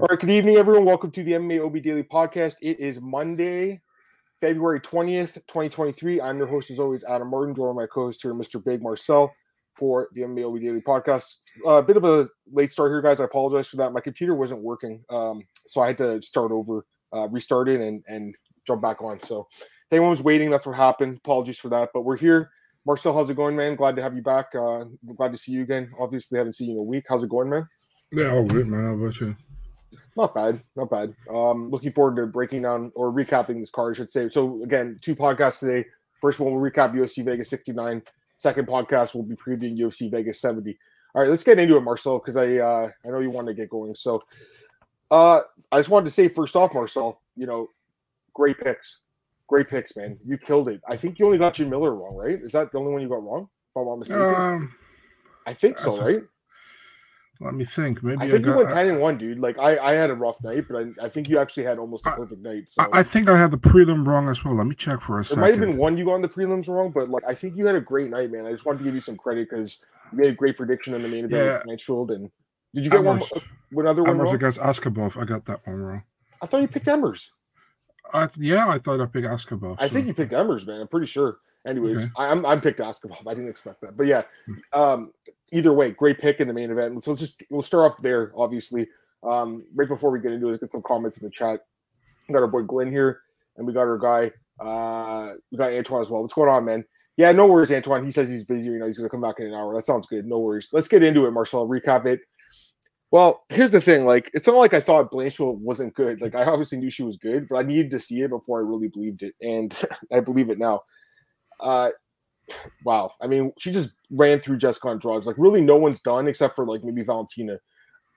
All right, good evening, everyone. Welcome to the MMA OB Daily Podcast. It is Monday, February 20th, 2023. I'm your host, as always, Adam Martin, joined my co host here, Mr. Big Marcel, for the MMA OB Daily Podcast. A uh, bit of a late start here, guys. I apologize for that. My computer wasn't working, um, so I had to start over, uh, restart it, and, and jump back on. So, if anyone was waiting, that's what happened. Apologies for that, but we're here. Marcel, how's it going, man? Glad to have you back. Uh, glad to see you again. Obviously, haven't seen you in a week. How's it going, man? Yeah, all good, man. How about you? Not bad, not bad. Um, looking forward to breaking down or recapping this card, I should say. So again, two podcasts today. First one, we'll recap UFC Vegas 69. Second podcast, we'll be previewing UFC Vegas 70. All right, let's get into it, Marcel, because I uh, I know you want to get going. So uh, I just wanted to say first off, Marcel, you know, great picks, great picks, man. You killed it. I think you only got Jim Miller wrong, right? Is that the only one you got wrong? If I'm not mistaken. Um, I think so, right? Let me think. Maybe I think I got, you went ten and one, dude. Like I, I had a rough night, but I, I think you actually had almost a perfect night. So. I, I, think I had the prelim wrong as well. Let me check for a there second. There might have been one you got on the prelims wrong, but like I think you had a great night, man. I just wanted to give you some credit because you made a great prediction in the main event yeah. Nitchfield. And did you get one, one other one? Emmers against Askabov. I got that one wrong. I thought you picked Emmers. I, yeah, I thought I picked Askabov. I think you picked Emmers, man. I'm pretty sure. Anyways, okay. I, am I'm picked Askabov. I didn't expect that, but yeah. Hmm. Um, either way, great pick in the main event. So let's just we'll start off there, obviously. Um, right before we get into it, get some comments in the chat. We got our boy Glenn here, and we got our guy. Uh, we got Antoine as well. What's going on, man? Yeah, no worries, Antoine. He says he's busy. You know, he's gonna come back in an hour. That sounds good. No worries. Let's get into it, Marcel. Recap it. Well, here's the thing. Like, it's not like I thought Blanchfield wasn't good. Like, I obviously knew she was good, but I needed to see it before I really believed it, and I believe it now. Uh, wow. I mean, she just ran through Jessica Andrade. Like, really, no one's done except for like maybe Valentina.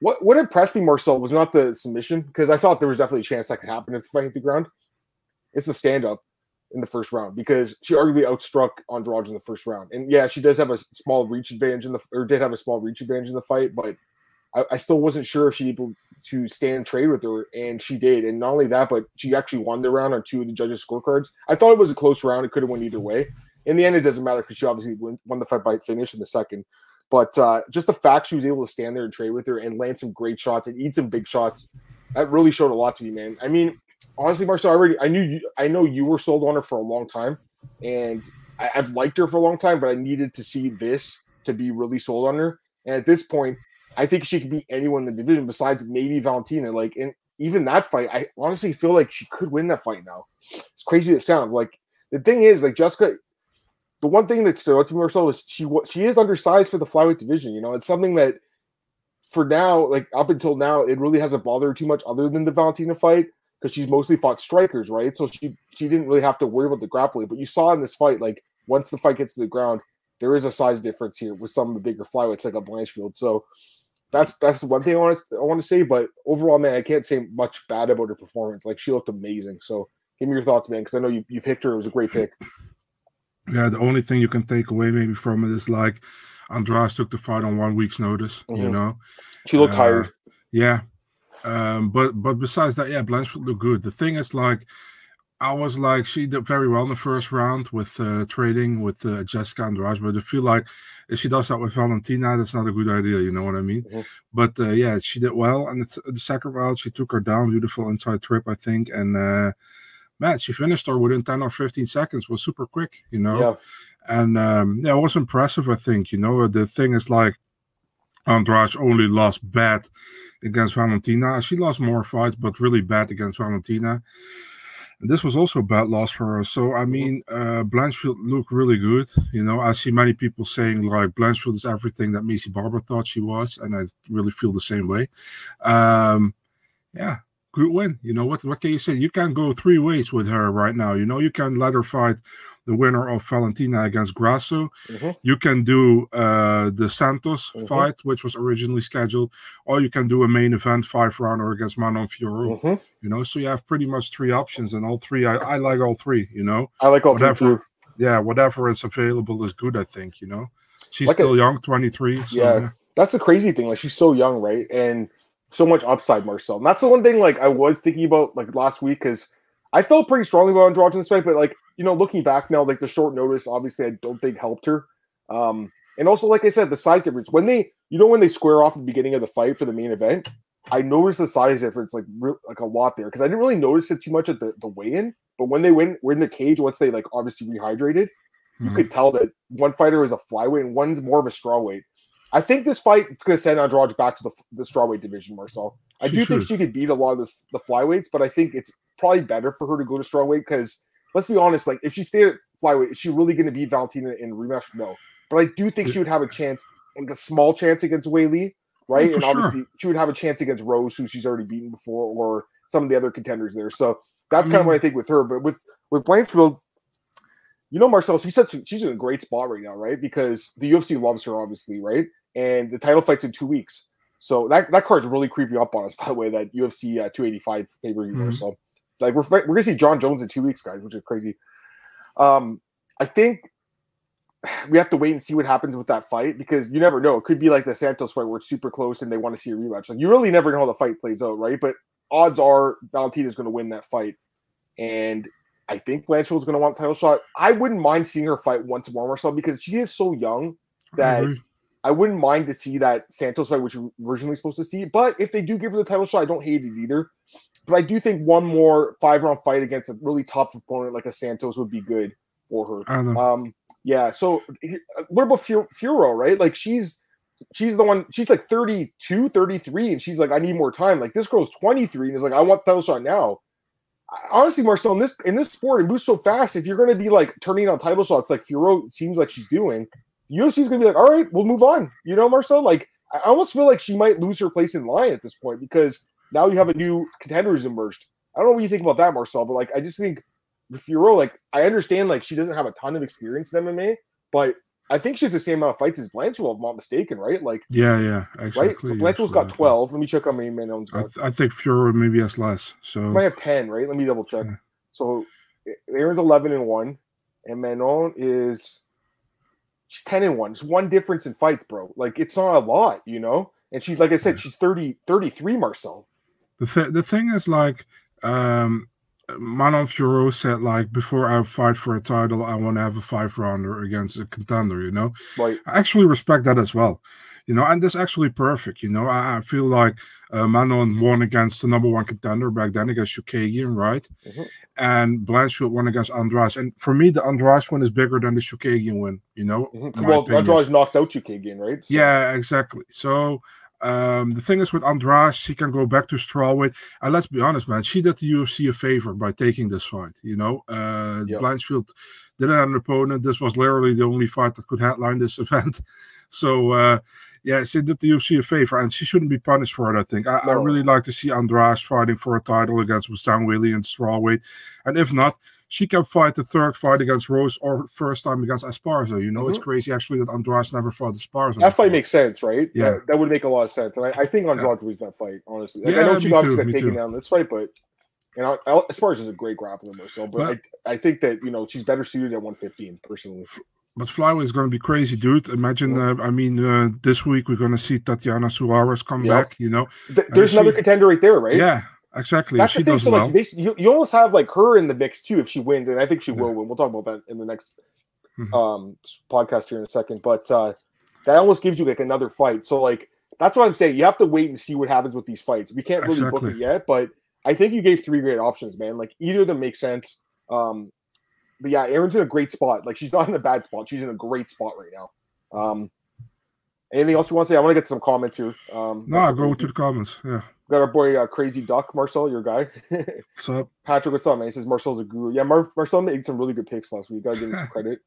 What what impressed me, Marcel, was not the submission because I thought there was definitely a chance that could happen if fight hit the ground. It's the stand up in the first round because she arguably outstruck Andrade in the first round. And yeah, she does have a small reach advantage in the or did have a small reach advantage in the fight, but I, I still wasn't sure if she able to stand trade with her, and she did. And not only that, but she actually won the round on two of the judges' scorecards. I thought it was a close round; it could have went either way in the end, it doesn't matter because she obviously won, won, the fight by finish in the second. But uh, just the fact she was able to stand there and trade with her and land some great shots and eat some big shots, that really showed a lot to me, man. I mean, honestly, Marcel, I already I knew you, I know you were sold on her for a long time, and I, I've liked her for a long time, but I needed to see this to be really sold on her. And at this point, I think she could beat anyone in the division besides maybe Valentina. Like, and even that fight, I honestly feel like she could win that fight now. It's crazy it sounds. Like the thing is, like Jessica, the one thing that stood out to me, Marcel, is she she is undersized for the flyweight division. You know, it's something that for now, like up until now, it really hasn't bothered her too much, other than the Valentina fight, because she's mostly fought strikers, right? So she she didn't really have to worry about the grappling. But you saw in this fight, like once the fight gets to the ground, there is a size difference here with some of the bigger flyweights like a Blanchfield. So that's that's one thing I want to I want to say. But overall, man, I can't say much bad about her performance. Like she looked amazing. So give me your thoughts, man, because I know you, you picked her. It was a great pick yeah, the only thing you can take away maybe from it is like Andrade took the fight on one week's notice. Mm-hmm. You know, she looked uh, tired. Yeah, um, but but besides that, yeah, Blanchfield looked good. The thing is, like, I was like, she did very well in the first round with uh, trading with uh, Jessica Andrade, but I feel like if she does that with Valentina, that's not a good idea. You know what I mean? Mm-hmm. But uh, yeah, she did well. And the, the, second round, she took her down, beautiful inside trip, I think, and uh, man, she finished her within 10 or 15 seconds, was super quick, you know. Yeah. And um, yeah, it was impressive, I think. You know, the thing is like Andrade only lost bad against Valentina. She lost more fights, but really bad against Valentina. And this was also a bad loss for her. So I mm-hmm. mean, uh, Blanchfield looked really good. You know, I see many people saying like Blanchfield is everything that Maycee Barber thought she was, and I really feel the same way. Um, yeah, good win. You know what? What can you say? You can go three ways with her right now. You know, you can let her fight the winner of Valentina against Grasso. Mm-hmm. You can do uh, the Santos mm-hmm. fight, which was originally scheduled, or you can do a main event five rounder against Manon Fiorot. Mm-hmm. You know, so you have pretty much three options, and all three. I, I like all three. You know, I like all whatever, three. Yeah, whatever is available is good. I think. You know, she's like still a, young, twenty three. So, yeah, yeah, that's the crazy thing. Like she's so young, right? And so much upside, Marcel. And that's the one thing like I was thinking about like last week because I felt pretty strongly about Andrade in this fight, but like you know, looking back now, like the short notice, obviously I don't think helped her. Um, and also, like I said, the size difference when they, you know, when they square off at the beginning of the fight for the main event, I noticed the size difference like re- like a lot there because I didn't really notice it too much at the, the weigh-in. But when they went were in the cage, once they like obviously rehydrated, you Mhm. could tell that one fighter is a flyweight and one's more of a strawweight. I think this fight is going to send Andrade back to the, the strawweight division, Marcel. I She do think she could beat a lot of the, the flyweights, but I think it's probably better for her to go to strawweight because let's be honest, like if she stayed at flyweight, is she really going to beat Valentina in rematch? No, but I do think she would have a chance, like a small chance against Weili, right? Oh, and sure. obviously she would have a chance against Rose, who she's already beaten before, or some of the other contenders there. So that's I kind of what I think with her. But with with Blanchfield, you know, Marcel, she's such a, she's in a great spot right now, right? Because the UFC loves her, obviously, right? And the title fight's in two weeks, so that that card's really creeping up on us. By the way, that UFC uh, 285 pay per view. Mhm. So, like, we're we're gonna see Jon Jones in two weeks, guys, which is crazy. Um, I think we have to wait and see what happens with that fight because you never know. It could be like the Santos fight where it's super close and they want to see a rematch. Like you really never know how the fight plays out, right? But odds are Valentina is going to win that fight, and I think Blanchfield's going to want title shot. I wouldn't mind seeing her fight once more, Marcel, because she is so young that agree. I wouldn't mind to see that Santos fight, which we were originally supposed to see. But if they do give her the title shot, I don't hate it either. But I do think one more five round fight against a really tough opponent like a Santos would be good for her. Um, yeah. So uh, what about Fu- Fiorot, right? Like she's she's the one. She's like 32, 33, and she's like, I need more time. Like this girl's twenty three and is like, I want title shot now. Honestly, Marcel, in this in this sport, it moves so fast. If you're going to be like turning on title shots, like Fiorot seems like she's doing, UFC's going to be like, all right, we'll move on. You know, Marcel. Like I almost feel like she might lose her place in line at this point because now you have a new contender who's emerged. I don't know what you think about that, Marcel, but like I just think Fiorot, like I understand like she doesn't have a ton of experience in MMA, but I think she has the same amount of fights as Blanchfield, if I'm not mistaken, right? Like Yeah, yeah, right? exactly. So Blanchfield's got 12. Let me check on Manon's I, th- I think Fury maybe has less. So might have 10, right? Let me double check. Yeah. So Erin's 11 and 1, and Manon is she's 10 and 1. It's one difference in fights, bro. Like it's not a lot, you know? And she's like I said, Yeah. she's 30, 33, Marcel. the th- the thing is like um Manon Fiorot said like before I fight for a title I want to have a five rounder against a contender you know Right. I actually respect that as well you know and that's actually perfect you know I, I feel like uh, Manon won against the number one contender back then against Chookagian right Mhm. and Blanchfield won against Andrade and for me the Andrade win is bigger than the Chookagian win you know Mhm. Well. Andrade's knocked out Chookagian, right? So- Yeah, exactly. So um, the thing is with Andrade, she can go back to strawweight. And let's be honest, man, she did the UFC a favor by taking this fight. You know, uh, Yep. Blanchfield didn't have an opponent. This was literally the only fight that could headline this event. So uh, yeah, she did the UFC a favor, and she shouldn't be punished for it. I think I, I really like to see Andrade fighting for a title against Wissam Willie in strawweight, and if not. She can fight the third fight against Rose or first time against Esparza. You know, it's Mhm. crazy actually that Andrade never fought Esparza. That fight makes sense, right? Yeah. That, that would make a lot of sense. And I, I think Andrade wins that fight, honestly. Like, I Yeah, know me she obviously got taken too. down this fight, but and I, I, as far as is a great grappler, Marcel, but But- I, I think that you know she's better suited at 115 personally. But flyweight is going to be crazy, dude. Imagine, Yeah. uh, I mean, uh, this week we're going to see Tatiana Suarez come Yep. back. You know, Th- there's she- another contender right there, right? yeah, exactly. That's she thing. does So well. like, they, you, you almost have like her in the mix too if she wins, and I think she Yeah. will win. We'll talk about that in the next Mhm. um podcast here in a second. But uh that almost gives you like another fight. So like that's what I'm saying. You have to wait and see what happens with these fights. We can't really book it yet, but I think you gave three great options, man. Like either of them make sense. Um, but yeah, Erin's in a great spot. Like she's not in a bad spot. She's in a great spot right now. Um, anything else you want to say? I want to get some comments here. Um, no, go to the comments. Yeah. Got our boy uh, Crazy Duck Marcel, your guy. What's up? Patrick, what's up, man? He says Marcel's a guru. Yeah, Mar- Marcel made some really good picks last week. Gotta give him some credit.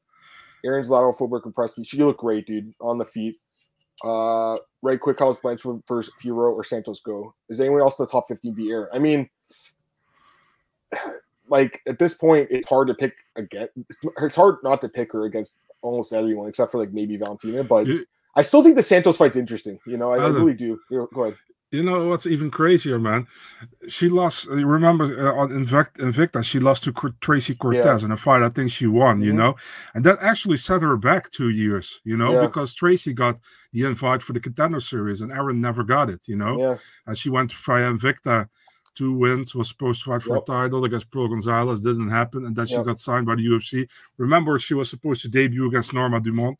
Erin's lateral footwork impressed me. She looked great, dude, on the feet. Uh, right quick, how's Blanchard versus Fiorot or Santos go? Is anyone else in the top 15 be Erin? I mean, like at this point, it's hard to pick again. It's, hard not to pick her against almost everyone except for like maybe Valentina. But You- I still think the Santos fight's interesting. You know, I, I really do. Go ahead. You know what's even crazier, man? She lost. Remember uh, on Invict, Invicta, she lost to Tracy Cortez in a fight. I think she won. You Mhm. know, and that actually set her back two years. You know, Yeah. because Tracy got the invite for the Contender Series, and Erin never got it. You know, Yeah, and she went via Invicta. Two wins, was supposed to fight for Yep. a title against Pro Gonzalez, didn't happen, and then she Yep. got signed by the UFC. Remember, she was supposed to debut against Norma Dumont.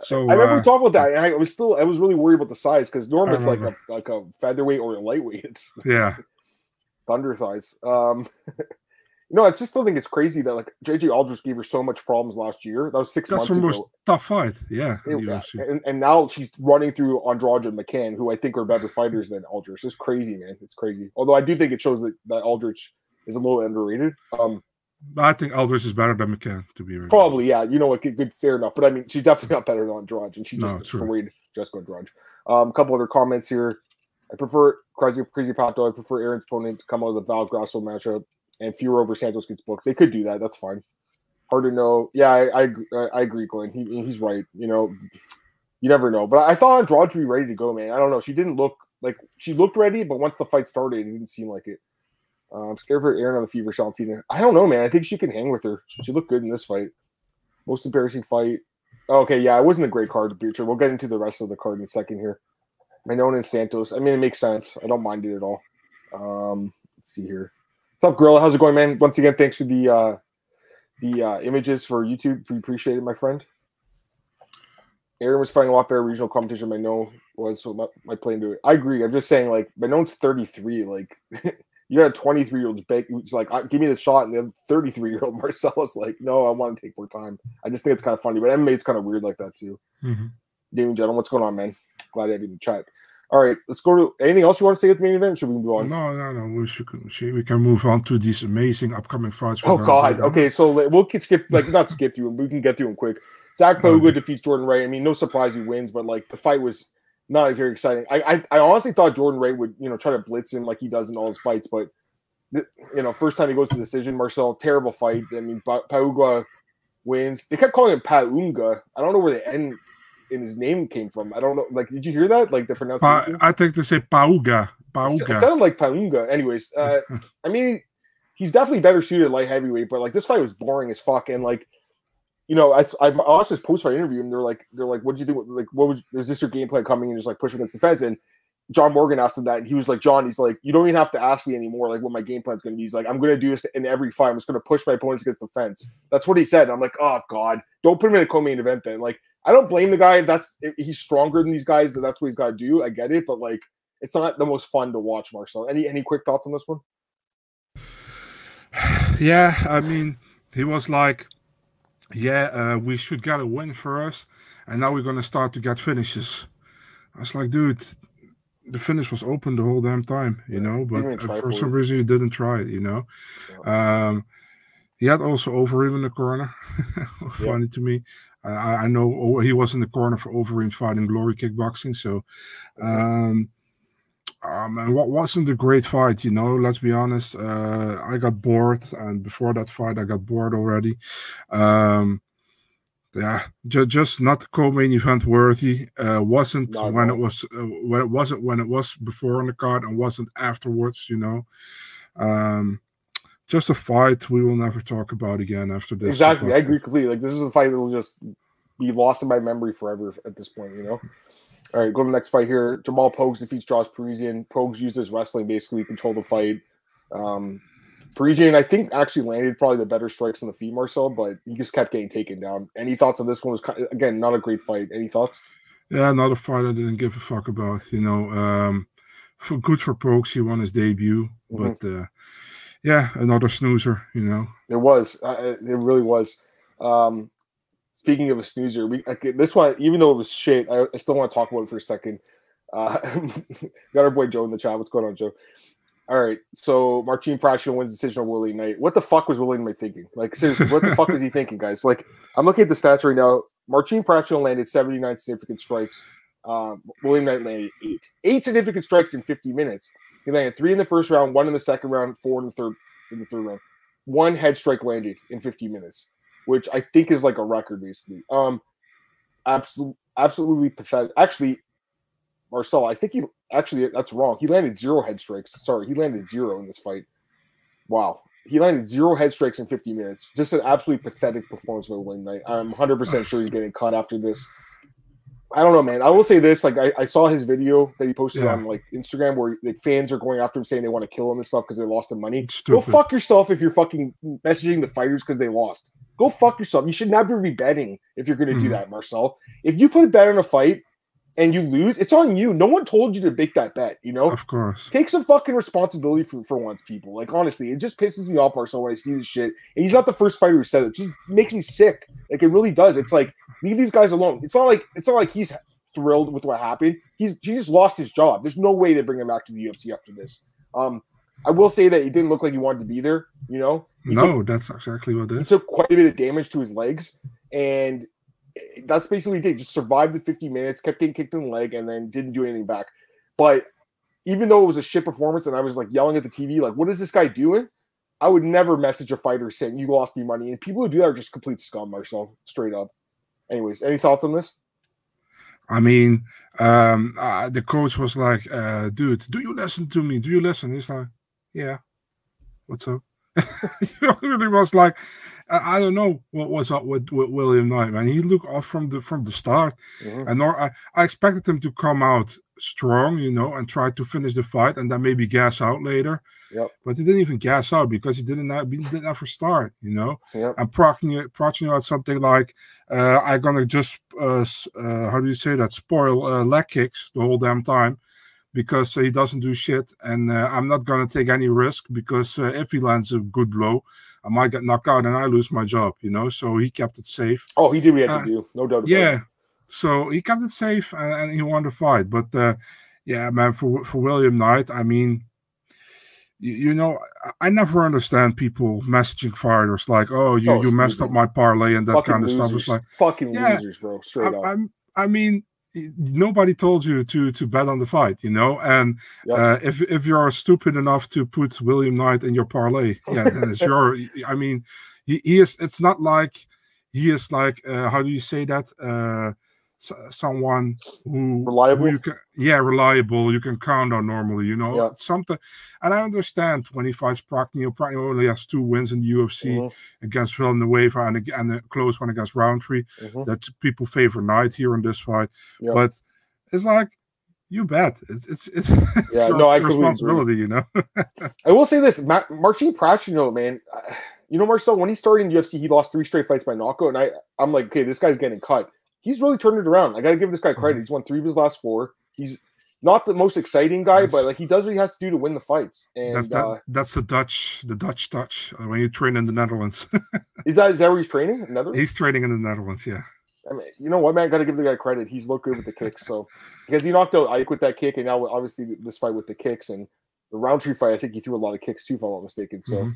So I remember uh, talked about that. And I was still, I was really worried about the size because Norman's like a like a featherweight or a lightweight. Yeah, thunder thighs. Um, no, I just still think it's crazy that like JJ Aldrich gave her so much problems last year. That was six that's months her most tough fight. Yeah, It- yeah, and, and now she's running through Andrade and McCann, who I think are better fighters than Aldrich. It's crazy, man. It's crazy. Although I do think it shows that, that Aldrich is a little underrated. Um, I think Aldrich is better than McCann, to be honest. probably, yeah. You know what? Good, good, fair enough. But I mean, she's definitely not better than Andrade, and she No, just true. destroyed Jessica Andrade. Um, a couple other comments here. I prefer crazy, crazy Pato. I prefer Erin's opponent to come out of the Val Grasso matchup, and fewer over Santos gets booked. They could do that. That's fine. Hard to know. Yeah, I I, agree- I agree, Glenn. He, he's right. You know, you never know. But I thought Andrade would be ready to go, man. I don't know. She didn't look like she looked ready, but once the fight started, it didn't seem like it. Uh, I'm scared for Erin on the fever, Salentina. I don't know, man. I think she can hang with her. She looked good in this fight. Most embarrassing fight. Okay, yeah, it wasn't a great card, Beatrice. We'll get into the rest of the card in a second here. Manon and Santos. I mean, it makes sense. I don't mind it at all. Um, let's see here. What's up, Gorilla? How's it going, man? Once again, thanks for the uh, the uh, images for YouTube. We appreciate it, my friend. Erin was fighting a lot better regional competition. Manon was so my, my play into it. I agree. I'm just saying, like Manon's 33. Like you got a 23 year old beg who's like, give me the shot, and the 33 year old Marcella's like, no, I want to take more time. I just think it's kind of funny, but MMA's kind of weird like that too. Mhm. Damien Gentleman, what's going on, man? Glad I have you in the chat. All right, let's go to anything else you want to say at the main event? Should we move on? No, no, no. We should, we can move on to these amazing upcoming fights. Oh God. Okay, so we'll skip like not skip through them. We can get through them quick. Zac Okay. Defeats Jordan Wright. I mean, no surprise he wins, but like the fight was not very exciting. I, I I honestly thought Jordan Wright would you know try to blitz him like he does in all his fights, but th- you know first time he goes to decision, Marcel terrible fight. I mean, Pa- Pauga wins. They kept calling him Paunga. I don't know where the N in his name came from. I don't know. Like, did you hear that? Like the Pa- pronunciation. I think they say Pauga. It Pauga. sounded like Paunga. Anyways, uh, I mean, he's definitely better suited light heavyweight, but like this fight was boring as fuck. And like, you know, I, I watched this post fight interview, and they're like, they're like, what do you think? Like, what was is this your game plan coming and just like push against the fence? And John Morgan asked him that, and he was like, John, he's like, you don't even have to ask me anymore, like what my game plan is going to be. He's like, I'm going to do this in every fight. I'm just going to push my opponents against the fence. That's what he said. I'm like, oh god, don't put him in a co-main event then. Like, I don't blame the guy if that's if he's stronger than these guys. That that's what he's got to do. I get it, but like, it's not the most fun to watch. Marcel, any any quick thoughts on this one? yeah, I mean, he was like, yeah, uh, we should get a win first, and now we're gonna start to get finishes. I was like, dude, the finish was open the whole damn time, you Yeah, know. But uh, for for some reason, you didn't try it, you know. Um, he had also Overeem in the corner. Funny to me. I, I I know he was in the corner for Overeem fighting Glory Kickboxing. So, um, um, and what wasn't a great fight, you know. Let's be honest. Uh, I got bored, and before that fight, I got bored already. Um, yeah, ju- just not co-main event worthy. Uh, wasn't Not when it was uh, when it wasn't when it was before on the card, and wasn't afterwards. You know. Um, just a fight we will never talk about again after this. Exactly, I agree completely. Like this is a fight that will just be lost in my memory forever at this point. You know. All right, go to the next fight here. Jamal Pogues defeats Josh Parisian. Pogues used his wrestling basically to control the fight. Um, Parisian, I think, actually landed probably the better strikes on the feet, Marcel, but he just kept getting taken down. Any thoughts on this one? Was ki- again not a great fight. Any thoughts? Yeah, another fight I didn't give a fuck about. You know, um, for good for Pogues, he won his debut, Mhm. but uh, yeah, another snoozer. You know, It was. Uh, it really was. Um, speaking of a snoozer, we this one, even though it was shit, I, I still want to talk about it for a second. Uh, got our boy Joe in the chat. What's going on, Joe? All right. So Marcin Prachnio wins the decision on Willie Knight. What the fuck was Willie Knight thinking? Like, seriously, what the fuck was he thinking, guys? Like, I'm looking at the stats right now. Marcin Prachnio landed 79 significant strikes. Um, William Knight landed eight. Eight significant strikes in 50 minutes. He landed three in the first round, one in the second round, four in the third in the third round. One head strike landed in 50 minutes, which I think is like a record basically. Um absolutely absolutely pathetic. Actually, Marcel, I think he actually that's wrong. He landed zero head strikes. Sorry, he landed zero in this fight. Wow. He landed zero head strikes in 50 minutes. Just an absolutely pathetic performance by William Knight. I'm 100% sure he's getting cut after this. I don't know, man. I will say this: like, I, I saw his video that he posted Yeah. on like Instagram, where like fans are going after him, saying they want to kill him and stuff because they lost him money. Go fuck yourself if you're fucking messaging the fighters because they lost. Go fuck yourself. You should never be betting if you're going to Mhm. do that, Marcel. If you put a bet on a fight and you lose, it's on you. No one told you to make that bet. You know, Of course. take some fucking responsibility for, for once, people. Like honestly, it just pisses me off, Marcel, when I see this shit. And he's not the first fighter who said it. it. Just makes me sick. Like it really does. It's like leave these guys alone. It's not like it's not like he's thrilled with what happened. He's he just lost his job. There's no way they bring him back to the UFC after this. Um, I will say that he didn't look like he wanted to be there. You know, He No, that's exactly what it he is. took quite a bit of damage to his legs, and that's basically what he did. Just survived the 50 minutes, kept getting kicked in the leg, and then didn't do anything back. But even though it was a shit performance, and I was like yelling at the TV, like, "What is this guy doing?" I would never message a fighter saying you lost me money, and people who do that are just complete scum, Marcel, straight up. Anyways, any thoughts on this? I mean, um, uh, the coach was like, uh, "Dude, do you listen to me? Do you listen?" He's like, "Yeah, what's up?" it really was like, I, I don't know what was up with, with William Knight, man. He looked off from the from the start, and nor I, I expected him to come out strong, you know, and try to finish the fight, and then maybe gas out later. Yep. But he didn't even gas out because he didn't have, he didn't ever start, you know. Yep. And Prachnio Prachnio had something like, uh, "I'm gonna just uh, uh, how do you say that? Spoil uh, leg kicks the whole damn time." Because uh, he doesn't do shit, and uh, I'm not gonna take any risk because uh, if he lands a good blow, I might get knocked out and I lose my job, you know. So he kept it safe. Oh, he did had Uh, to do, no doubt. about Yeah. it. So he kept it safe and, and he won the fight. But uh, yeah, man, for for William Knight, I mean, you, you know, I, never understand people messaging fighters like, "Oh, you Oh, you messed up my parlay" and that Fucking kind of stuff. It's like, fucking Yeah, losers, bro. Straight I, up. I'm, I mean, nobody told you to to bet on the fight, you know. And Yep. uh, if if you're stupid enough to put William Knight in your parlay, yeah, then it's your. I mean, he, he is. It's not like he is like uh, how do you say that? Uh, someone who Reliable? who you can, yeah, reliable. You can count on normally, you know. Yeah. Something, and I understand when he fights Prachnio. Prachnio only has two wins in the UFC Mhm, against Villanueva and, and a close one against Rountree mhm. that people favor Knight here in this fight. Yeah. But it's like you bet. It's it's it's, it's Yeah, your no, I responsibility, you know. I will say this, Ma- Marcin Prachnio, man. You know, Marcel, when he started in UFC, he lost three straight fights by knockout, and I, I'm like, okay, this guy's getting cut. He's really turned it around. I got to give this guy credit. He's won three of his last four. He's not the most exciting guy, Yes. but like he does what he has to do to win the fights. And that's that, uh, that's the Dutch the Dutch touch uh, when you train in the Netherlands. is that is that where he's training? Another? He's training in the Netherlands, yeah. I mean, you know what, man? Got to give the guy credit. He's looked good with the kicks. So because he knocked out Ike with that kick, and now obviously this fight with the kicks and the Rountree fight, I think he threw a lot of kicks too, if I'm not mistaken. So Mhm.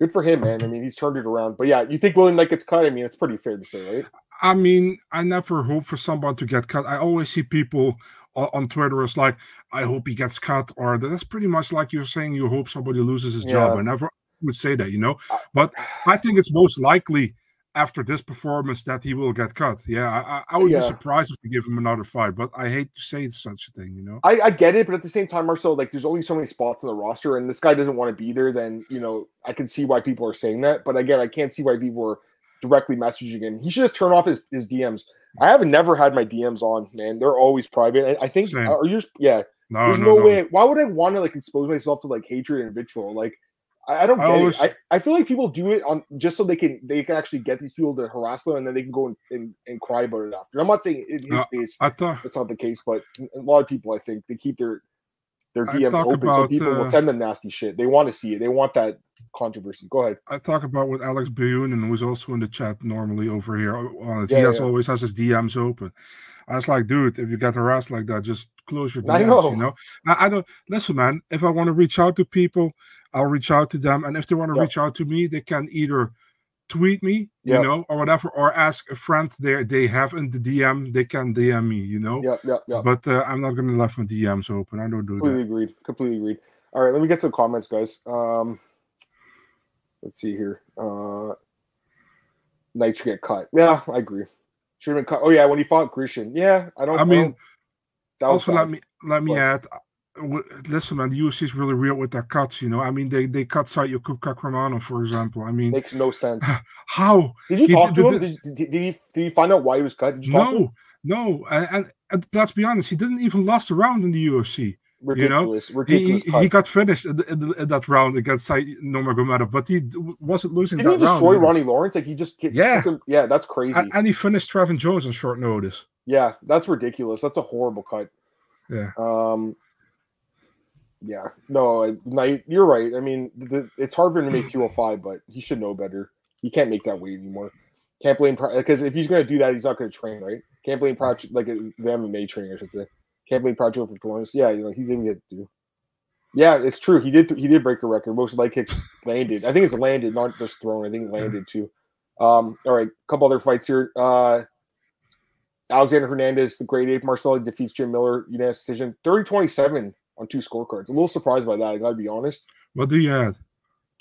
good for him, man. I mean, he's turned it around. But yeah, you think William Knight gets cut? I mean, it's pretty fair to say, right? I mean, I never hope for someone to get cut. I always see people on Twitter is like, I hope he gets cut, or that's pretty much like you're saying you hope somebody loses his job. Yeah. I never would say that, you know. But I think it's most likely after this performance that he will get cut. Yeah, I, I- I would Yeah. be surprised if we give him another fight, but I hate to say such a thing, you know. I, I get it, but at the same time, Marcel, like there's only so many spots on the roster, and this guy doesn't want to be there. Then you know, I can see why people are saying that. But again, I can't see why people are directly messaging him. He should just turn off his, his DMs. I have never had my DMs on, man. They're always private. I, I think, Same. Uh, are you? just- Yeah, No, there's no, no, no. way. Why would I want to like expose myself to like hatred and vitriol? Like, I, I don't I always-. I, I feel like people do it on just so they can they can actually get these people to harass them, and then they can go and, and, and cry about it after. I'm not saying in his No, case I thought that's not the case, but a lot of people I think they keep their their talk open so about, people will uh, send them nasty shit. They want to see it. They want that controversy. Go ahead. I talk about with Alex Bunin, who's also in the chat normally over here. It. Yeah, he has yeah. always has his DMs open. I was like, dude, if you get harassed like that, just close your DMs. I know. You know, I, I don't listen, man. If I want to reach out to people, I'll reach out to them, and if they want to Yeah. reach out to me, they can either tweet me, Yeah. you know, or whatever, or ask a friend they they have in the DM. They can DM me, you know. Yeah, yeah, yeah. But uh, I'm not gonna leave my DMs open. I don't do Completely that. agreed. Completely agreed. All right, let me get some comments, guys. Um, let's see here. Uh, Knight should get cut. Yeah, I agree. Should have been cut. Oh yeah, when he fought Grishin. Yeah, I don't. I mean, don't- that was also let me let me What? add listen man the UFC is really real with their cuts you know I mean they they cut Saidyokub Kakhramonov for example I mean makes no sense. how Did you He talk did- to him? did- Did, did, he did he find out why he was cut? Did you talk no no and, and, let's be honest he didn't even last a round in the UFC ridiculous. You know, ridiculous he, he, got finished in, in, in, that round against Nurmagomedov, but he wasn't losing Didn't that he destroy round. Ronnie Lawrence? Like he just yeah, him, yeah, that's crazy. And, and, he finished Trevin Jones on short notice. Yeah, that's ridiculous. That's a horrible cut. Yeah. Um. Yeah. No, I, you're right. I mean, the, it's hard for him to make 205, but he should know better. He can't make that weight anymore. Can't blame because if he's going to do that, he's not going to train right. Can't blame Patrick like the MMA training, I should say. Can't blame Patrick for Columbus. Yeah, you know he didn't get to do. Yeah, it's true. He did. He did break a record. Most leg kicks landed. I think it's landed, not just thrown. I think it landed too. Um, all right, a couple other fights here. Uh, Alexander Hernandez, the great ape Marcel defeats Jim Miller, unanimous decision, 30-27 on two scorecards. A little surprised by that. I got to be honest. What do you add?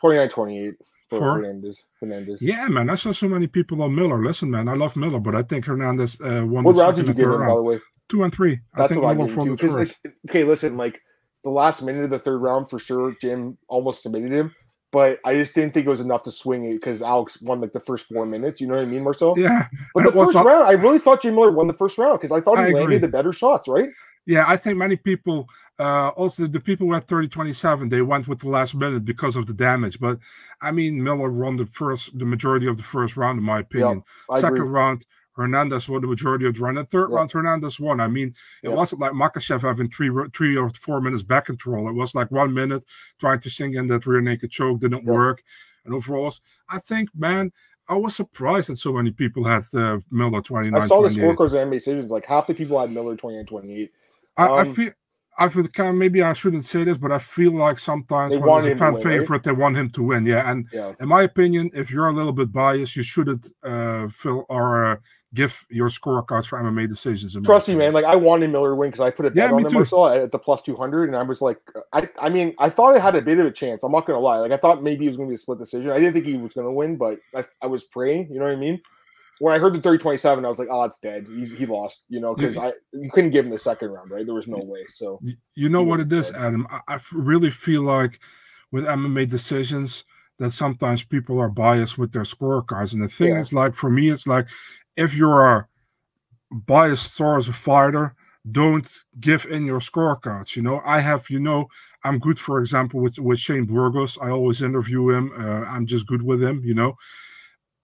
29-28 for, For? Hernandez. Hernandez. Yeah, man. I saw so many people on Miller. Listen, man, I love Miller, but I think Hernandez uh, won What the round did you give him, by round. the way? Two and three. I That's think what I Miller give him too. the Because first. like, okay, listen, like the last minute of the third round for sure, Jim almost submitted him, but I just didn't think it was enough to swing it because Alex won like the first four minutes. You know what I mean, Marcel? yeah, But the first not- round, I really thought Jim Miller won the first round because I thought he I agree. landed the better shots, right? Yeah, I think many people, uh, also the, people who had 30 27, they went with the last minute because of the damage. But I mean, Miller won the first, the majority of the first round, in my opinion. I Second agree. round, Hernandez won the majority of the round. And third Yeah. round, Hernandez won. I mean, it Yeah. wasn't like Makhachev having three, three or four minutes back control. It was like one minute trying to sink in that rear naked choke didn't work. And overall, I think, man, I was surprised that so many people had uh, Miller 29 I saw the 28. scorecards and MMA decisions. Like half the people had Miller 29 28. I, I Um, feel I feel kind of, maybe I shouldn't say this, but I feel like sometimes when want there's a fan win, right? favorite, they want him to win. Yeah, and Yeah. in my opinion, if you're a little bit biased, you shouldn't uh, fill or uh, give your scorecards for MMA decisions. Trust me, man. Like I wanted Miller to win because I put a Yeah, bet on me him. Marcel at the plus two hundred, and I was like, I, I mean, I thought it had a bit of a chance. I'm not gonna lie. Like I thought maybe it was gonna be a split decision. I didn't think he was gonna win, but I, I was praying. You know what I mean? When I heard the 30 27, I was like, oh, it's dead. He's, he lost, you know, because I you couldn't give him the second round, right? There was no way. So You know what it is. Adam. I, really feel like with MMA decisions that sometimes people are biased with their scorecards. And the thing Yeah. is, like for me, it's like if you're a biased star as a fighter, don't give in your scorecards. You know, I have, you know, I'm good, for example, with with Shane Burgos. I always interview him. Uh, I'm just good with him. You know,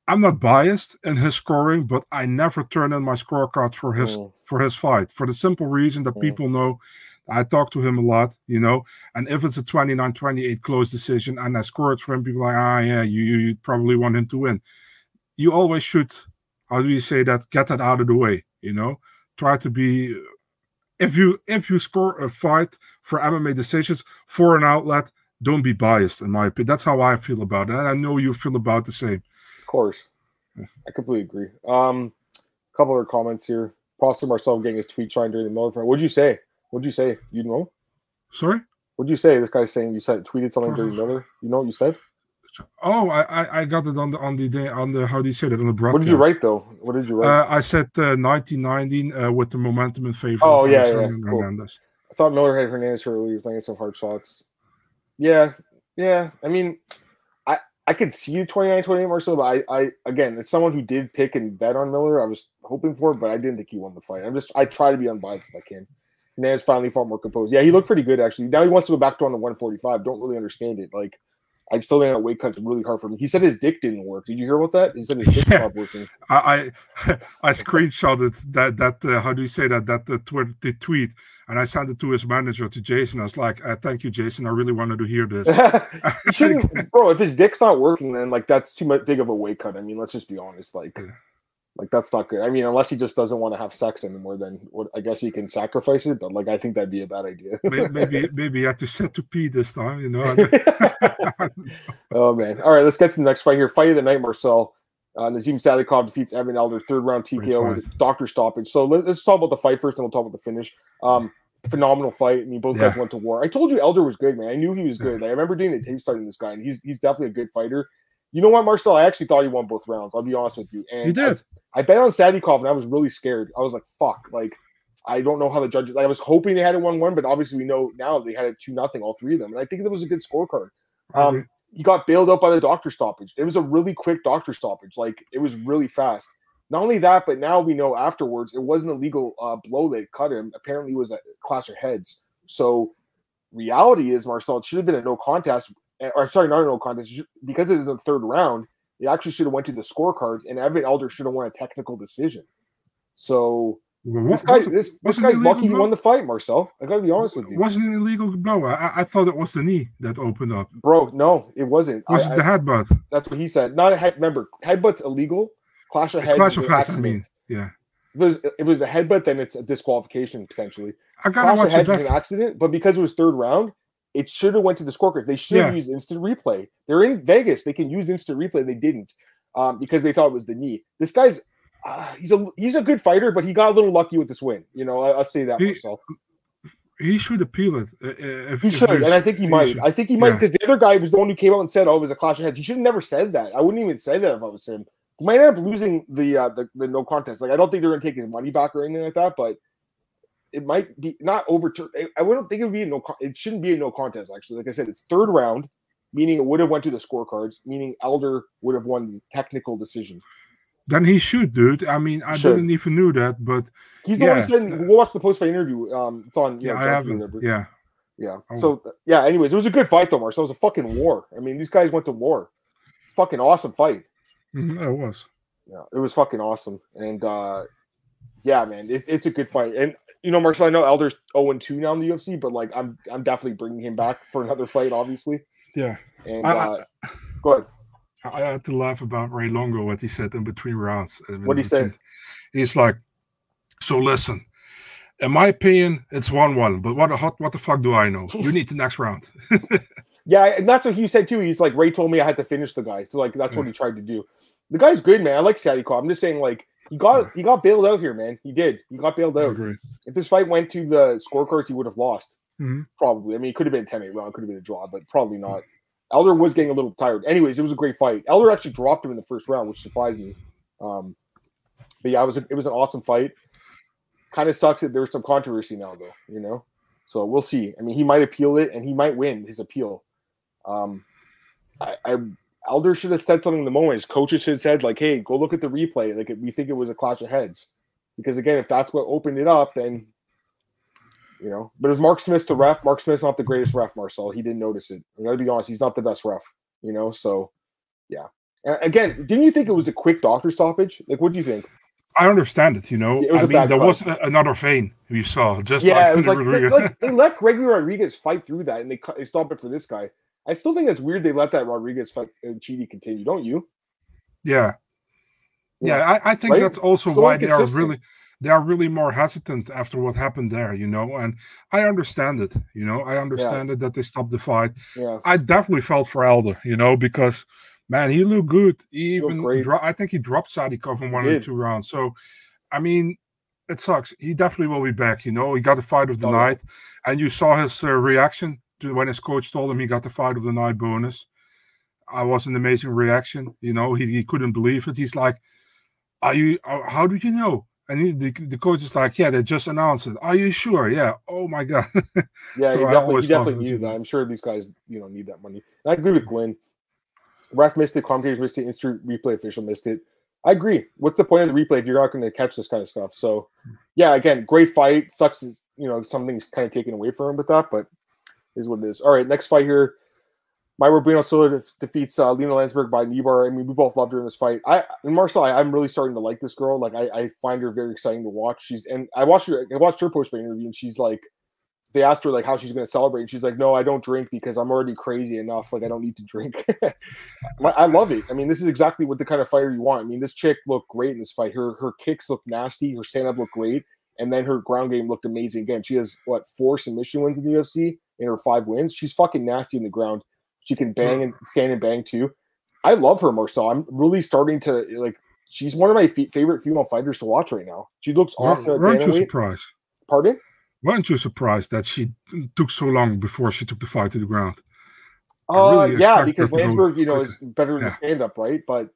I'm not biased in his scoring, but I never turn in my scorecards for his Mm. for his fight for the simple reason that Mm. people know I talk to him a lot, you know, and if it's a 29-28 close decision and I score it for him, people are like, ah, yeah, you, you you probably want him to win. You always should, how do you say that? Get that out of the way, you know. Try to be, if you if you score a fight for MMA decisions for an outlet, don't be biased. In my opinion, that's how I feel about it, and I know you feel about the same. Of course, I completely agree. Um, a couple other comments here. Prosper Marcel getting his tweet shine during the Miller fight. What'd you say? What'd you say? You know? Sorry. What'd you say? This guy's saying you said tweeted something during Miller. You know what you said? Oh, I, I got it on the on the day on the how do you say that on the What did you write though? What did you write? Uh, I said uh, 1919 uh, with the momentum in favor Oh, of yeah, yeah, cool. Hernandez. I thought Miller had Hernandez early. He was landing some hard shots. Yeah, yeah. I mean, I could see you 29 28 Marcel, but I, I again, it's someone who did pick and bet on Miller. I was hoping for but I didn't think he won the fight. I'm just I try to be unbiased if I can. Hernandez finally far more composed. Yeah, he looked pretty good actually. Now he wants to go back to on the 145. Don't really understand it. Like I still think that weight cut's really hard for him. He said his dick didn't work. Did you hear about that? He said his dick Yeah. stopped working. I I, I screenshotted that that uh, how do you say that that the, tw- the tweet and I sent it to his manager to Jason. I was like, uh, "Thank you, Jason. I really wanted to hear this." Bro. If his dick's not working, then like that's too much big of a weight cut. I mean, let's just be honest. Like, Yeah. Like that's not good. I mean, unless he just doesn't want to have sex anymore, then what, I guess he can sacrifice it. But like, I think that'd be a bad idea. Maybe maybe you have to set to pee this time. You know. oh man! All right, let's get to the next fight here. Fight of the night, Marcel. Uh, Nazim Sadykhov defeats Evan Elder, third round TKO with doctor stoppage. So let, us talk about the fight first, and we'll talk about the finish. Um, phenomenal fight. I mean, both guys went to war. I told you Elder was good, man. I knew he was Yeah. good. Like, I remember doing the tape starting this guy, and he's he's definitely a good fighter. You know what, Marcel? I actually thought he won both rounds. I'll be honest with you. And He did. I, I bet on Sadykhov, and I was really scared. I was like, "Fuck!" Like, I don't know how the judges. Like, I was hoping they had it one one, but obviously we know now they had it two nothing, all three of them. And I think that was a good scorecard. Um, he got bailed out by the doctor stoppage. It was a really quick doctor stoppage. Like it was really fast. Not only that, but now we know afterwards it wasn't a legal uh, blow that cut him. Apparently, it was a clash of heads. So reality is, Marcel, it should have been a no contest, Eh, or sorry, not no contest, because it is the third round. It actually should have went to the scorecards, and Evan Elder should have won a technical decision. So well, this guy, this, this guy's lucky he won the fight, Marcel. I gotta be honest with you. Wasn't an illegal blow? I, I thought it was the knee that opened up. Bro, no, it wasn't. Was I, it the headbutt? That's what he said. Not a head. Remember, headbutt's illegal. Clash of heads. Clash of heads. I mean, yeah. If it, was, if it was a headbutt, then it's a disqualification potentially. I gotta Clash watch of heads is an accident, but because it was third round, it should have went to the scorecard. They should have yeah. used instant replay. They're in Vegas. They can use instant replay. They didn't um, because they thought it was the knee. This guy's uh, he's a he's a good fighter, but he got a little lucky with this win. You know, I, will say that he, myself. He should appeal it. Uh, uh, if, he should, and I think he, he might. Should. I think he might because yeah. the other guy was the one who came out and said, "Oh, it was a clash of heads." He should have never said that. I wouldn't even say that if I was him. He might end up losing the uh, the, the no contest. Like I don't think they're going to take his money back or anything like that, but it might be not overturned. I wouldn't think it would be a no. It shouldn't be a no contest. Actually, like I said, it's third round, meaning it would have went to the scorecards, meaning Elder would have won the technical decision. Then he should, dude. I mean, I didn't even knew that, but he's the yeah. one saying we'll watch the post fight interview. Um, it's on. Yeah, know, I haven't. yeah, yeah. Oh. So yeah. Anyways, it was a good fight though, Marcel. It was a fucking war. I mean, these guys went to war. Fucking awesome fight. Mm-hmm, it was. Yeah, it was fucking awesome, and uh yeah, man, it, it's a good fight. And you know, Marcel, I know Elder's 0 2 now in the UFC, but like I'm I'm definitely bringing him back for another fight, obviously. Yeah. And I, uh, I, go ahead. I had to laugh about Ray Longo what he said in between rounds. What he said? He's like, "So listen, in my opinion, it's one-one. But what the what the fuck do I know? You need the next round." yeah, and that's what he said too. He's like, Ray told me I had to finish the guy, so like that's what he tried to do. The guy's good, man. I like Sadykhov. I'm just saying, like he got he got bailed out here, man. He did. He got bailed out. If this fight went to the scorecards, he would have lost. Mm-hmm. Probably. I mean, it could have been 10 8 round, it could have been a draw, but probably not. Elder was getting a little tired. Anyways, it was a great fight. Elder actually dropped him in the first round, which surprised me. Um, but yeah, it was a, it was an awesome fight. Kind of sucks that there's some controversy now, though. You know, so we'll see. I mean, he might appeal it, and he might win his appeal. Um, I, I Elder should have said something in the moment. His coaches should have said, like, "Hey, go look at the replay. Like, we think it was a clash of heads." Because again, if that's what opened it up, then you know. But it was Mark Smith the ref. Mark Smith's not the greatest ref, Marcel. He didn't notice it. I gotta be honest, he's not the best ref, you know. So yeah. And again, didn't you think it was a quick doctor stoppage? Like, what do you think? I understand it. You know, it I mean, there was another vein you saw. Just yeah, like, it was like they, like they, let Gregory Rodrigues fight through that, and they they stopped it for this guy. I still think it's weird they let that Rodrigues fight and Chidi continue, don't you? Yeah, yeah. yeah I, I, think right? that's also why they are really they are really more hesitant after what happened there, you know. And I understand it, you know. I understand yeah. it that they stopped the fight. Yeah. I definitely felt for Elder, you know, because man, he looked good. He even dro- I think he dropped Sadykhov in one or two rounds. So, I mean, it sucks. He definitely will be back. You know, he got the fight of the oh, night, and you saw his uh, reaction when his coach told him he got the fight of the night bonus. I was an amazing reaction. You know, he, he couldn't believe it. He's like, "Are you? Uh, how do you know?" And he, the, the coach is like, yeah, they just announced it. Are you sure? Yeah. Oh my god. yeah, so he definitely, he definitely knew that. I'm sure these guys, you know, need that money. And I agree with Gwen. Ref missed it, commentators missed it, instant replay official missed it. I agree. What's the point of the replay if you're not going to catch this kind of stuff? So, yeah, again, great fight. Sucks, you know, something's kind of taken away from him with that, but is what it is. All right, next fight here. Mayra Bueno Silva defeats uh, Lina Länsberg by Kneebar. I mean, we both loved her in this fight. I and Marcel, I, am really starting to like this girl. Like, I, I find her very exciting to watch. She's and I watched her. I watched her post fight interview, and she's like, they asked her like how she's going to celebrate, and she's like, "No, I don't drink because I'm already crazy enough. Like, I don't need to drink." I love it. I mean, this is exactly what the kind of fighter you want. I mean, this chick looked great in this fight. Her her kicks look nasty. Her stand up looked great, and then her ground game looked amazing. Again, she has what four submission wins in the UFC in her five wins. She's fucking nasty in the ground. She can bang and stand and bang too. I love her, Marcel. I'm really starting to like. She's one of my f- favorite female fighters to watch right now. She looks awesome. Weren't you surprised? Pardon? Weren't you surprised that she took so long before she took the fight to the ground? Uh, really yeah, because Länsberg, you know, is better in the stand up, right? But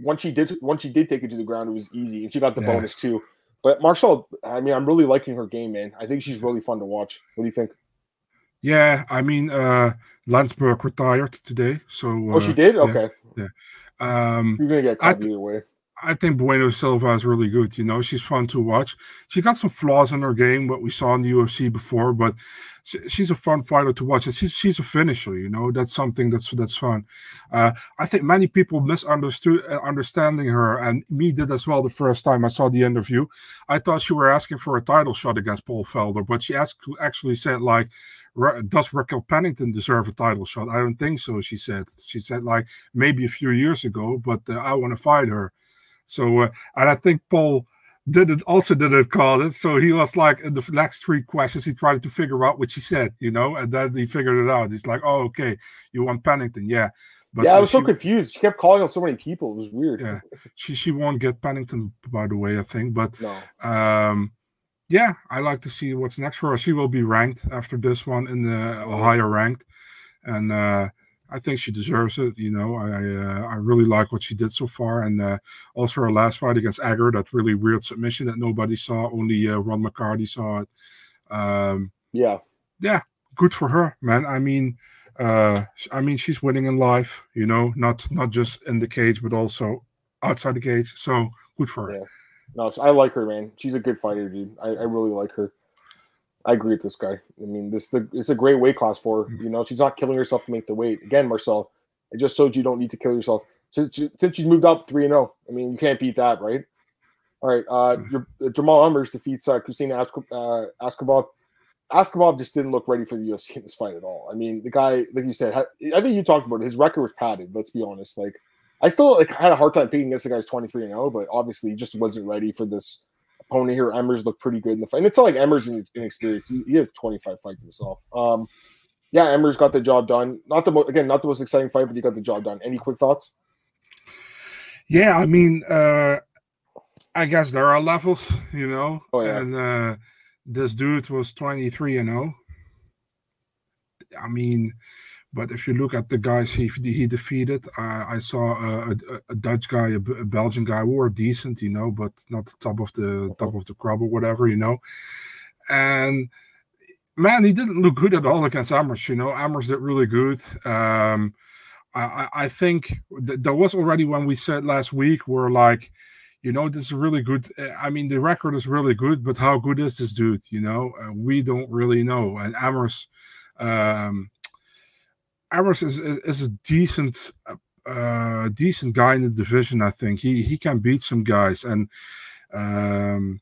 once she did, once she did take it to the ground, it was easy, and she got the yeah. bonus too. But Marcel, I mean, I'm really liking her game, man. I think she's really fun to watch. What do you think? Yeah, I mean, uh, Länsberg retired today, so. Uh, oh, she did. Okay. Yeah. yeah. Um, You're gonna get caught either way. I think Bueno Silva is really good. You know, she's fun to watch. She got some flaws in her game, what we saw in the UFC before, but she, she's a fun fighter to watch. she's she's a finisher. You know, that's something that's that's fun. Uh, I think many people misunderstood uh, understanding her, and me did as well the first time I saw the interview. I thought she were asking for a title shot against Paul Felder, but she asked, actually said like, does Raquel Pennington deserve a title shot? I don't think so. She said. She said like maybe a few years ago, but uh, I want to fight her. So, uh, and I think Paul did it also did it call it. So he was like in the next three questions, he tried to figure out what she said, you know, and then he figured it out. He's like, "Oh, okay, you want Pennington, yeah." But yeah, I was she, so confused. She kept calling on so many people. It was weird. Yeah, she she won't get Pennington, by the way, I think. But no. um, yeah, I like to see what's next for her. She will be ranked after this one in the higher ranked, and uh, I think she deserves it. You know, I uh, I really like what she did so far, and uh, also her last fight against Egger, that really weird submission that nobody saw, only uh, Ron McCarty saw it. Um, yeah, yeah, good for her, man. I mean, uh, I mean, she's winning in life. You know, not not just in the cage, but also outside the cage. So good for her. Yeah. No, I like her, man. She's a good fighter, dude. I, I really like her. I agree with this guy. I mean, this the it's a great weight class for her. Mm-hmm. You know, she's not killing herself to make the weight. Again, Marcel, it just showed you don't need to kill yourself. Since since she's moved up three and zero, oh, I mean, you can't beat that, right? All right, uh, mm-hmm. your, uh, Jamall Emmers defeats uh, Christina Ask, uh, Askhabov. Askhabov just didn't look ready for the UFC in this fight at all. I mean, the guy, like you said, I think you talked about it. His record was padded. Let's be honest. Like, I still like had a hard time thinking this guy's twenty three and zero, oh, but obviously he just wasn't ready for this opponent here. Emmers looked pretty good in the fight. And it's not like Emmers in inexperienced. He, he has 25 fights himself. Um, yeah, Emmers got the job done. Not the most, again, not the most exciting fight, but he got the job done. Any quick thoughts? Yeah, I mean, uh, I guess there are levels, you know. Oh, yeah. And uh, this dude was 23 and 0. I mean, but if you look at the guys he he defeated, uh, I saw a, a, a, Dutch guy, a, Belgian guy, who were decent, you know, but not top of the top of the crop or whatever, you know. And man, he didn't look good at all against Emmers. You know, Emmers did really good. Um, I, I think th- there was already when we said last week, we're like, you know, this is really good. Eh, I mean, the record is really good, but how good is this dude? You know, uh, we don't really know. And Emmers, um, Emmers is, is, is a decent uh, decent guy in the division. I think he he can beat some guys, and um,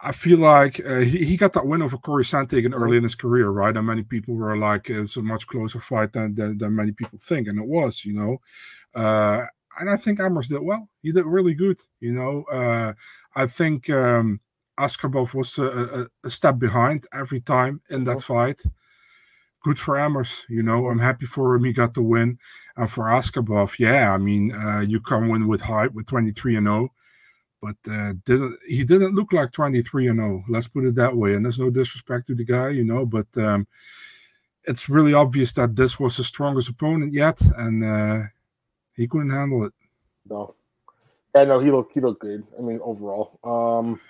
I feel like uh, he, he got that win over Corey Sandhagen early in his career, right? And many people were like, it's a much closer fight than, than, than many people think, and it was, you know. Uh, and I think Emmers did well. He did really good, you know. Uh, I think um, Askhabov was a, a, a, step behind every time in that fight good for Emmers. You know, I'm happy for him. He got the win. And for Askhabov, yeah, I mean, uh, you come in with hype with 23 and 0, but uh, didn't he didn't look like 23 and 0. Let's put it that way. And there's no disrespect to the guy, you know, but um, it's really obvious that this was his strongest opponent yet, and uh, he couldn't handle it. No. Yeah, no, he looked he looked good. I mean, overall. Um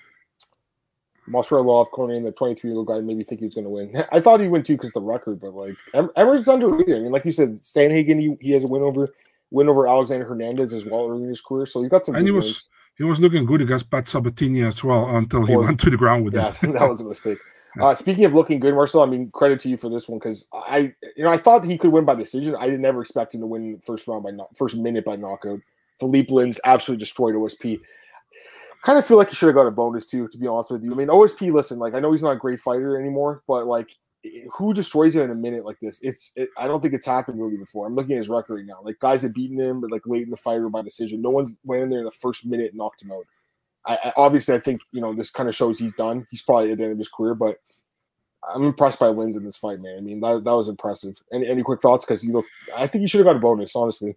Masvidal, Conan, the 23 year old guy, maybe think he was going to win. I thought he'd win too because the record, but like Emmers underrated. I mean, like you said, Sandhagen, he, he has a win over win over Alexander Hernandez as well early in his career, so he got some. And he was wins. he was looking good against Pat Sabatini as well until he went to the ground with yeah, that. that was a mistake. Uh, speaking of looking good, Marcel, I mean, credit to you for this one because I, you know, I thought he could win by decision. I didn't ever expect him to win first round by not first minute by knockout. Philipe Lins absolutely destroyed OSP kind of feel like he should have got a bonus too, to be honest with you. I mean, OSP, listen, like I know he's not a great fighter anymore, but like who destroys him in a minute like this? It's it, I don't think it's happened really before. I'm looking at his record right now. Like guys have beaten him, but like late in the fight or by decision. No one's went in there in the first minute and knocked him out. I, I obviously I think you know this kind of shows he's done. He's probably at the end of his career, but I'm impressed by Lins in this fight, man. I mean that, that was impressive. Any any quick thoughts? Because you look, I think he should have got a bonus, honestly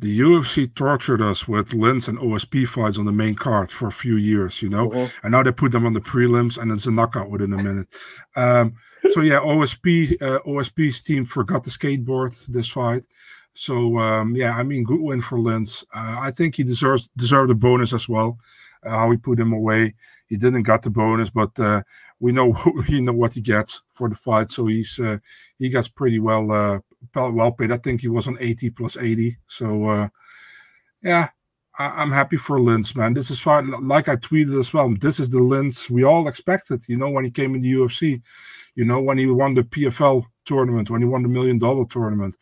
the UFC tortured us with Lins and OSP fights on the main card for a few years, you know, mm-hmm. and now they put them on the prelims and it's a knockout within a minute. Um, so yeah, OSP uh, OSP's team forgot the skateboard this fight. So um, yeah, I mean, good win for Lins. Uh, I think he deserves deserved a bonus as well. Uh, how we put him away, he didn't get the bonus, but uh, we know we know what he gets for the fight. So he's uh, he gets pretty well uh, well paid. I think he was on 80 plus 80. So uh, yeah, I, am happy for Lins, man. This is fine. Like I tweeted as well. This is the Lins we all expected. You know, when he came in the UFC, you know, when he won the PFL tournament, when he won the million dollar tournament,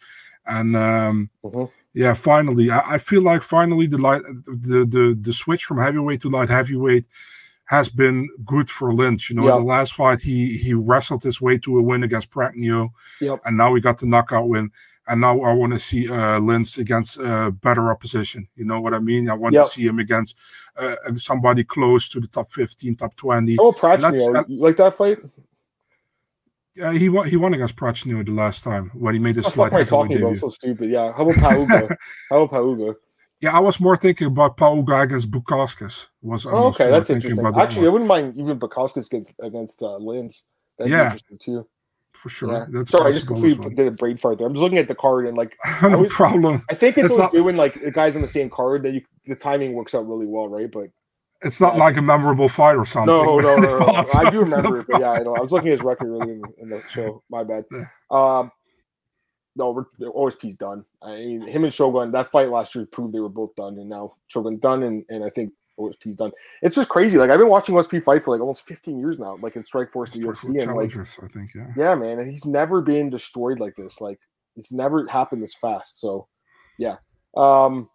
and um, mm-hmm. yeah, finally, I, I, feel like finally the light, the the the switch from heavyweight to light heavyweight has been good for Lins. You know, yep. the last fight he he wrestled his way to a win against Prachnio, yep. and now we got the knockout win. And now I want to see uh, Lins against uh, better opposition. You know what I mean? I want yep. to see him against uh, somebody close to the top fifteen, top twenty. Oh, Prachnio, you like that fight? Yeah, he won. He won against Prachnio the last time when he made his slight talking. About, so stupid. Yeah. How about Pauga? How about Pauga? Yeah, I was more thinking about Pauga against Bukauskas. Was oh, okay, that's interesting. Actually, I wouldn't mind even Bukauskas against against uh, Lins. That's yeah. interesting too. For sure. Yeah. That's Sorry, I just completely well. did a brain fart there. I'm just looking at the card and like no was, problem. I think it's, it's not, doing like the guys on the same card that you the timing works out really well, right? But it's not yeah. like a memorable fight or something. No, no, no, no, no. I do remember it, but yeah, I know. I was looking at his record really in, in the show. My bad. Um, no, OSP's done. I mean, him and Shogun, that fight last year proved they were both done, and now Shogun done, and, and I think OSP's done. It's just crazy. Like I've been watching OSP fight for like almost 15 years now, like in Strikeforce the UFC, and like I think, yeah, yeah, man, and he's never been destroyed like this. Like it's never happened this fast. So, yeah. Um,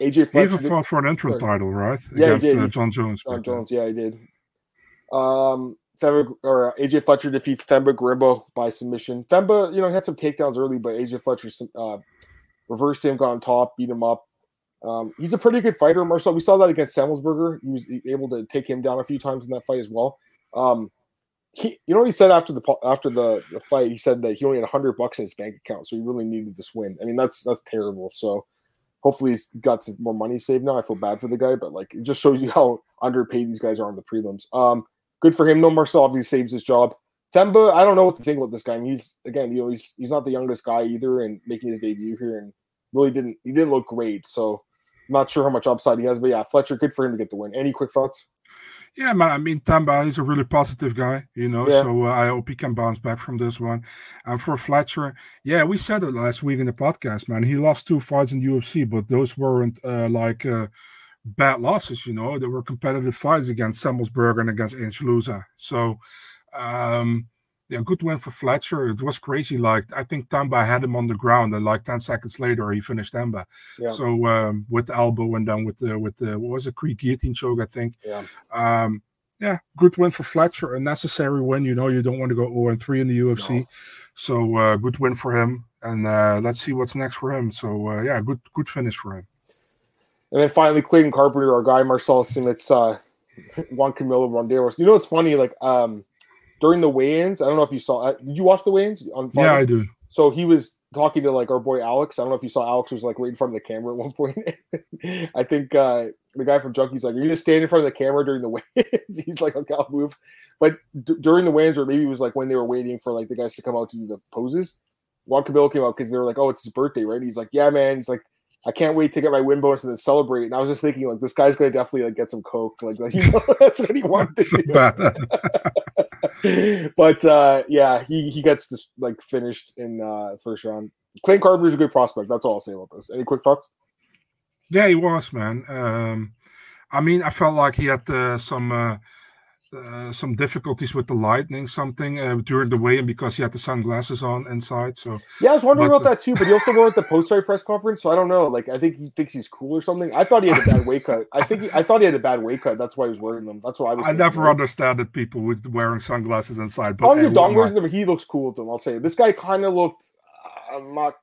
AJ Fletcher he even fought for an interim title, right? Yeah, Against, he did. Uh, Jon Jones. Jon Jones, yeah, he did. Um, Themba, or AJ Fletcher defeats Themba Gorimbo by submission. Themba, you know, had some takedowns early, but AJ Fletcher uh, reversed him, got on top, beat him up. Um, he's a pretty good fighter, Marcel. We saw that against Semelsberger. He was able to take him down a few times in that fight as well. Um, he, you know what he said after the after the, the fight? He said that he only had hundred bucks in his bank account, so he really needed this win. I mean, that's that's terrible. So hopefully he's got some more money saved now. I feel bad for the guy, but like it just shows you how underpaid these guys are on the prelims. Um, good for him. No Marcel obviously saves his job. Themba, I don't know what to think about this guy. He's again, you know, he's he's not the youngest guy either, and making his debut here, and really didn't he didn't look great. So I'm not sure how much upside he has, but yeah, Fletcher, good for him to get the win. Any quick thoughts? Yeah, man. I mean, Themba is a really positive guy, you know. Yeah. So uh, I hope he can bounce back from this one. And for Fletcher, yeah, we said it last week in the podcast, man. He lost two fights in UFC, but those weren't uh, like uh, bad losses, you know. There were competitive fights against Semelsberger and against Ange Loosa. So, um, yeah, good win for Fletcher. It was crazy. Like I think Themba had him on the ground, and like ten seconds later, he finished Themba. Yeah. So um, with the elbow and then with the with the what was it, Creek guillotine choke, I think. Yeah. Um, yeah, good win for Fletcher. A necessary win. You know, you don't want to go 0 and 3 in the UFC. No. So uh, good win for him. And uh, let's see what's next for him. So uh, yeah, good good finish for him. And then finally, Clayton Carpenter, our guy Marcel It's uh, Juan Camilo Ronderos. You know, it's funny. Like um, during the weigh-ins. I don't know if you saw. Uh, did you watch the weigh-ins on? Friday? Yeah, I do. So he was talking to like our boy Alex. I don't know if you saw Alex was like right in front of the camera at one point. I think uh, the guy from Junkie's like, "Are you gonna stand in front of the camera during the weigh-ins?" He's like, "Okay, I'll move." But d- during the weigh-ins, or maybe it was like when they were waiting for like the guys to come out to do the poses. Juan Camilo came out because they were like, "Oh, it's his birthday, right?" He's like, "Yeah, man." He's like, I can't wait to get my win bonus and then celebrate. And I was just thinking, like, this guy's gonna definitely like get some coke. Like, like you know, that's what he wanted to do. but uh, yeah, he he gets this like finished in uh, first round. Clayton Carpenter is a good prospect. That's all I'll say about this. Any quick thoughts? Yeah, he was man. Um, I mean, I felt like he had uh, some. Uh, uh, some difficulties with the lightning, something uh, during the weigh-in because he had the sunglasses on inside. So yeah, I was wondering but, about that too. But he also wore at the post-fight press conference, so I don't know. Like, I think he thinks he's cool or something. I thought he had a bad weight cut. I think he, I thought he had a bad weight cut. That's why he was wearing them. That's why I was. I never understood that people with wearing sunglasses inside. But Tom Dong wears them. He looks cool with them. I'll say this guy kind of looked. Uh, I'm not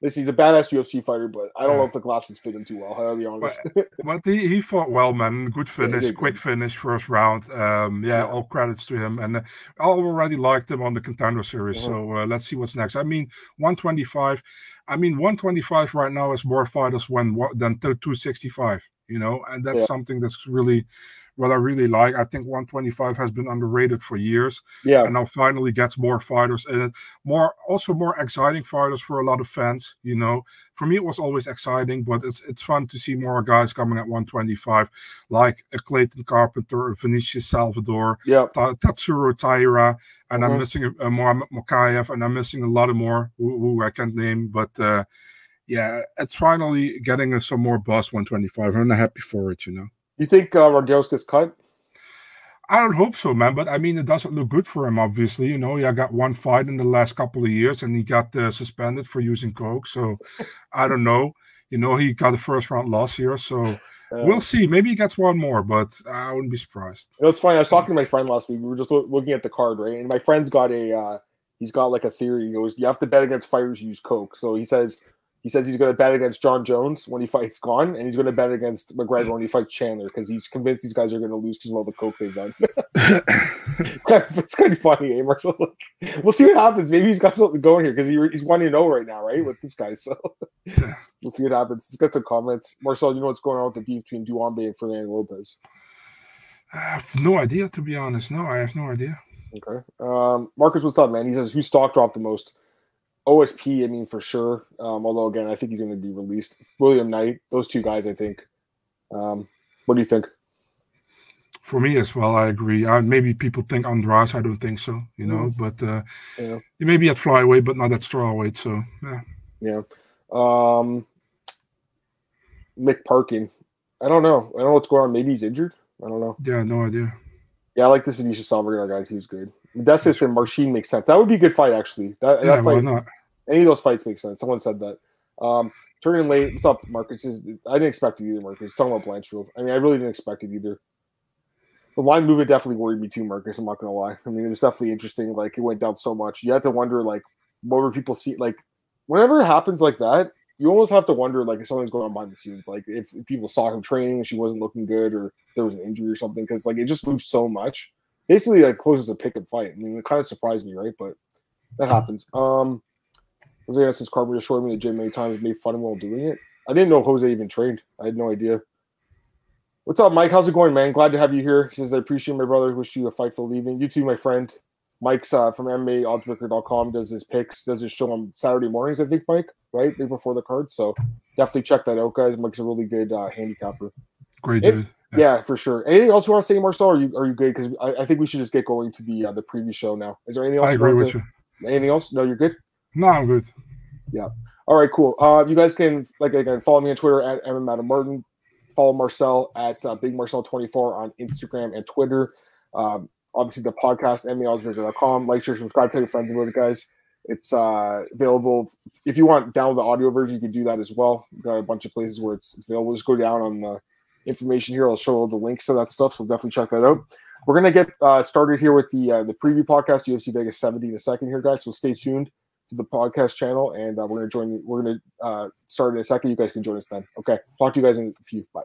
this he's a badass UFC fighter, but I don't yeah. know if the glasses fit him too well. I'll be honest. But, but he, he fought well, man. Good finish, yeah, quick finish, first round. Um, yeah, yeah, all credits to him. And uh, I already liked him on the contender series. Uh-huh. So uh, let's see what's next. I mean, 125. I mean, 125 right now is more fighters when than 265. You know, and that's something that's really what I really like. I think 125 has been underrated for years. Yeah. And now finally gets more fighters and more also more exciting fighters for a lot of fans. You know, for me it was always exciting, but it's it's fun to see more guys coming at 125, like a Clayton Carpenter, a Vinicius Salvador, yeah, Tatsuro Taira, and mm-hmm. I'm missing a, a Mohamed Mokaev, and I'm missing a lot of more who, who I can't name, but uh yeah, it's finally getting some more buzz 125. I'm happy for it, you know. You think uh, Rodriguez gets cut? I don't hope so, man. But I mean, it doesn't look good for him. Obviously, you know, he got one fight in the last couple of years, and he got uh, suspended for using coke. So, I don't know. You know, he got a first round loss here, so uh, we'll see. Maybe he gets one more, but I wouldn't be surprised. You know, it's funny. I was talking to my friend last week. We were just lo- looking at the card, right? And my friend's got a, uh, he's got like a theory. He goes, "You have to bet against fighters who use coke." So he says he says he's going to bet against Jon Jones when he fights Gane, and he's going to bet against McGregor when he fights Chandler because he's convinced these guys are going to lose because of all the coke they've done. it's kind of funny, eh, Marcel? we'll see what happens. Maybe he's got something going here because he, he's one to know right now, right, with this guy. So we'll see what happens. Let's get some comments. Marcel, you know what's going on with the beef between Duambe and Fernando Lopez? I have no idea, to be honest. No, I have no idea. Okay. Um, Marcus, what's up, man? He says, who stock dropped the most? OSP, I mean, for sure. Um, although, again, I think he's going to be released. William Knight, those two guys, I think. Um, what do you think? For me as well, I agree. Uh, maybe people think Andrade. I don't think so, you know. Mm. But uh, yeah. he may be at flyweight, but not at strawweight. So yeah. Yeah. Um, Mick Parkin. I don't know. I don't know what's going on. Maybe he's injured. I don't know. Yeah, no idea. Yeah, I like this Vinicius Salvador guy. He's good. Modestas and Marcin makes sense. That would be a good fight, actually. That, yeah, that fight, why not? Any of those fights make sense. Someone said that. Um, turning late. What's up, Marcus? Is, I didn't expect it either, Marcus. Talking about Blanchfield. I mean, I really didn't expect it either. The line movement definitely worried me too, Marcus. I'm not gonna lie. I mean, it was definitely interesting. Like it went down so much. You had to wonder, like, what were people see? Like, whenever it happens like that, you almost have to wonder, like, if something's going on behind the scenes. Like, if people saw him training and she wasn't looking good, or there was an injury or something, because like it just moved so much basically like closes a pick and fight. I mean, it kind of surprised me, right? But that happens. Um, Jose since Carpenter showed me the gym many times, made fun of him while doing it. I didn't know Jose even trained. I had no idea. What's up, Mike? How's it going, man? Glad to have you here. He says I appreciate my brother. Wish you a fight for leaving. You too, my friend. Mike's uh, from MMAOddsBreaker.com does his picks, does his show on Saturday mornings, I think, Mike, right? Right before the card. So definitely check that out, guys. Mike's a really good uh, handicapper. Great dude. Yeah. for sure. Anything else you want to say, Marcel? Are you are you good? Because I, I, think we should just get going to the uh, the preview show now. Is there anything else? I agree with to, you. Anything else? No, you're good. No, I'm good. Yeah. All right. Cool. Uh, you guys can like again follow me on Twitter at Evan Madam Martin. Follow Marcel at uh, Big Marcel 24 on Instagram and Twitter. Um, obviously the podcast MMAOddsBreaker.com. Like, share, subscribe, tell your friends about it, guys. It's uh, available. If you want download the audio version, you can do that as well. We've got a bunch of places where it's available. Just go down on the information here. I'll show all the links to that stuff, so definitely check that out. We're gonna get uh, started here with the uh, the preview podcast, UFC Vegas 70 in a second here, guys. So stay tuned to the podcast channel, and uh, we're gonna join. We're gonna uh, start in a second. You guys can join us then. Okay. Talk to you guys in a few. Bye.